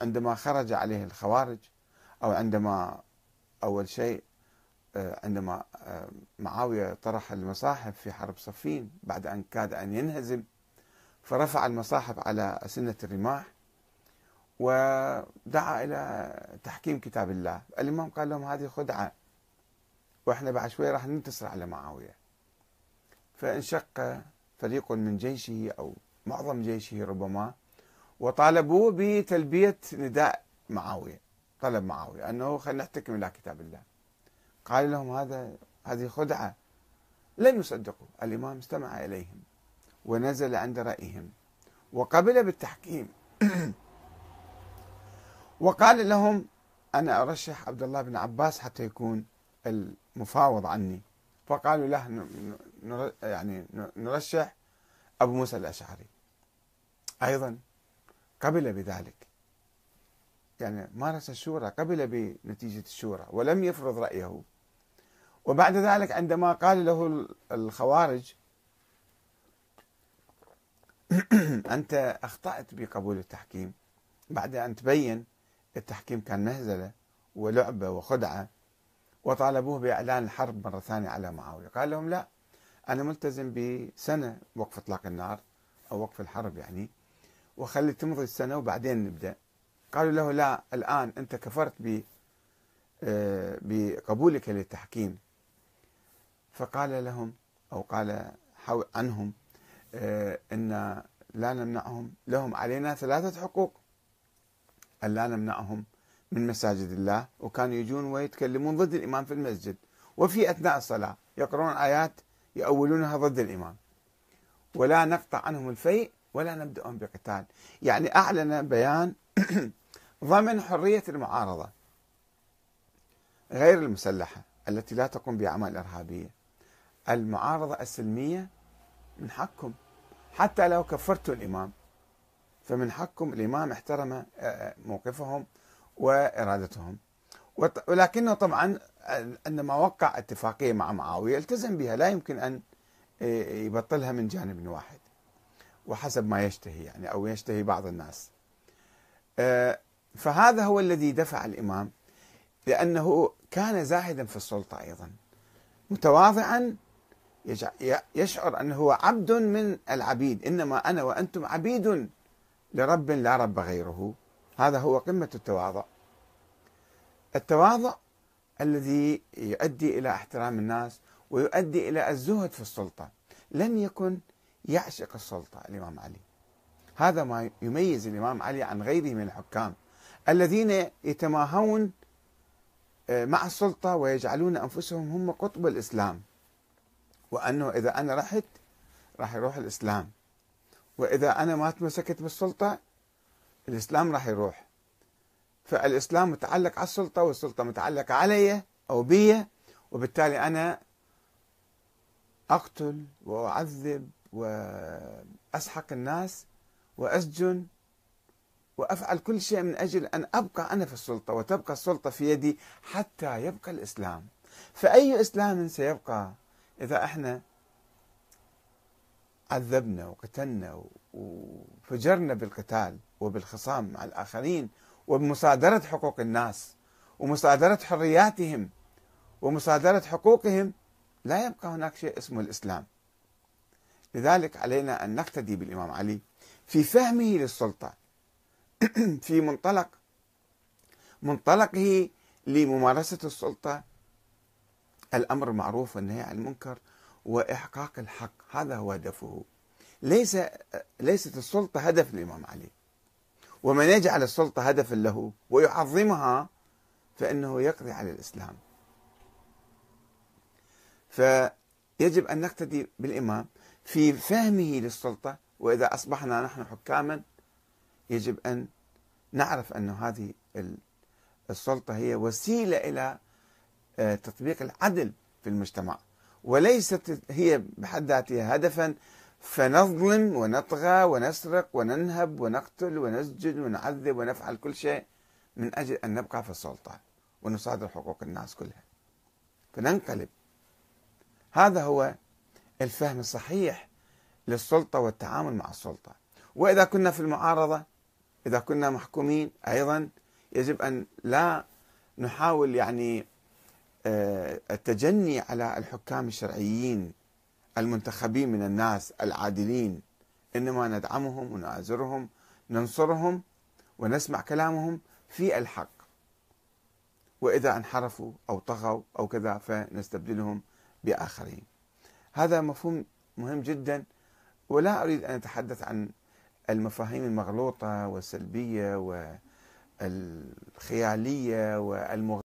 عندما خرج عليه الخوارج أو عندما أول شيء آه، عندما آه، معاوية طرح المصاحف في حرب صفين بعد أن كاد أن ينهزم فرفع المصاحف على أسنة الرماح ودعا إلى تحكيم كتاب الله. الإمام قال لهم هذه خدعة وإحنا بعد شوي راح ننتصر على معاوية. فانشق فريق من جيشه أو معظم جيشه ربما وطالبوه بتلبية نداء معاوية طلب معاوية أنه خلينا نحتكم إلى كتاب الله. قال لهم هذا هذه خدعة. لم يصدقوا الإمام استمع إليهم ونزل عند رأيهم. وقبل بالتحكيم وقال لهم أنا أرشح عبد الله بن عباس حتى يكون المفاوض عني. فقالوا له يعني نرشح أبو موسى الأشعري. أيضا قبل بذلك. يعني مارس الشورى قبل بنتيجة الشورى ولم يفرض رأيه. وبعد ذلك عندما قال له الخوارج أنت أخطأت بقبول التحكيم. بعد أن تبين التحكيم كان مهزلة ولعبة وخدعة وطالبوه بإعلان الحرب مرة ثانية على معاوية. قال لهم لا أنا ملتزم بسنة وقف إطلاق النار أو وقف الحرب يعني. وخلي تمضي السنة وبعدين نبدأ. قالوا له لا الآن أنت كفرت ب آه، بقبولك للتحكيم. فقال لهم أو قال عنهم آه، أن لا نمنعهم. لهم علينا ثلاثة حقوق. أن لا نمنعهم من مساجد الله. وكانوا يجون ويتكلمون ضد الإمام في المسجد. وفي أثناء الصلاة يقرؤون آيات يؤولونها ضد الإمام. ولا نقطع عنهم الفيء. ولا نبدأهم بقتال. يعني أعلن بيان ضمن حرية المعارضة غير المسلحة التي لا تقوم بأعمال إرهابية. المعارضة السلمية من حقكم. حتى لو كفرتوا الإمام فمن حقكم الإمام احترم آه، آه، موقفهم وإرادتهم. ولكنه طبعا عندما وقع اتفاقية مع معاوية التزم بها. لا يمكن أن آه، يبطلها من جانب واحد. وحسب ما يشتهي يعني أو يشتهي بعض الناس. فهذا هو الذي دفع الإمام لأنه كان زاهدا في السلطة أيضا. متواضعا يشعر أنه هو عبد من العبيد. إنما أنا وأنتم عبيد لرب لا رب غيره. هذا هو قمة التواضع. التواضع الذي يؤدي إلى احترام الناس ويؤدي إلى الزهد في السلطة. لم يكن يعشق السلطة الإمام علي. هذا ما يميز الإمام علي عن غيره من الحكام الذين يتماهون آه، مع السلطة ويجعلون أنفسهم هم قطب الإسلام. وأنه إذا أنا رحت راح يروح الإسلام. وإذا أنا ما تمسكت بالسلطة الإسلام راح يروح. فالإسلام متعلق على السلطة والسلطة متعلقة علي أو بي وبالتالي أنا أقتل وأعذب وأسحق الناس وأسجن وأفعل كل شيء من أجل أن أبقى أنا في السلطة وتبقى السلطة في يدي حتى يبقى الإسلام. فأي إسلام سيبقى إذا إحنا عذبنا وقتلنا وفجرنا بالقتال وبالخصام مع الآخرين وبمصادرة حقوق الناس ومصادرة حرياتهم ومصادرة حقوقهم لا يبقى هناك شيء اسمه الإسلام. لذلك علينا أن نقتدي بالإمام علي في فهمه للسلطة. في منطلق منطلقه لممارسة السلطة. الأمر المعروف والنهي عن المنكر وإحقاق الحق هذا هو هدفه. ليس ليست السلطة هدف الإمام علي. ومن يجعل السلطة هدفا له ويعظمها فإنه يقضي على الإسلام. فيجب أن نقتدي بالإمام. في فهمه للسلطة وإذا أصبحنا نحن حكاما يجب أن نعرف أن هذه السلطة هي وسيلة إلى آه، تطبيق العدل في المجتمع. وليست هي بحد ذاتها هدفا فنظلم ونطغى ونسرق وننهب ونقتل ونسجن ونعذب ونفعل كل شيء من أجل أن نبقى في السلطة ونصادر حقوق الناس كلها. فننقلب. هذا هو الفهم الصحيح للسلطة والتعامل مع السلطة. وإذا كنا في المعارضة إذا كنا محكومين أيضا يجب أن لا نحاول يعني آه، التجني على الحكام الشرعيين المنتخبين من الناس العادلين. إنما ندعمهم ونآزرهم ننصرهم ونسمع كلامهم في الحق. وإذا انحرفوا أو طغوا أو كذا فنستبدلهم بآخرين. هذا مفهوم مهم جدا ولا أريد أن أتحدث عن المفاهيم المغلوطة والسلبية والخيالية والمغ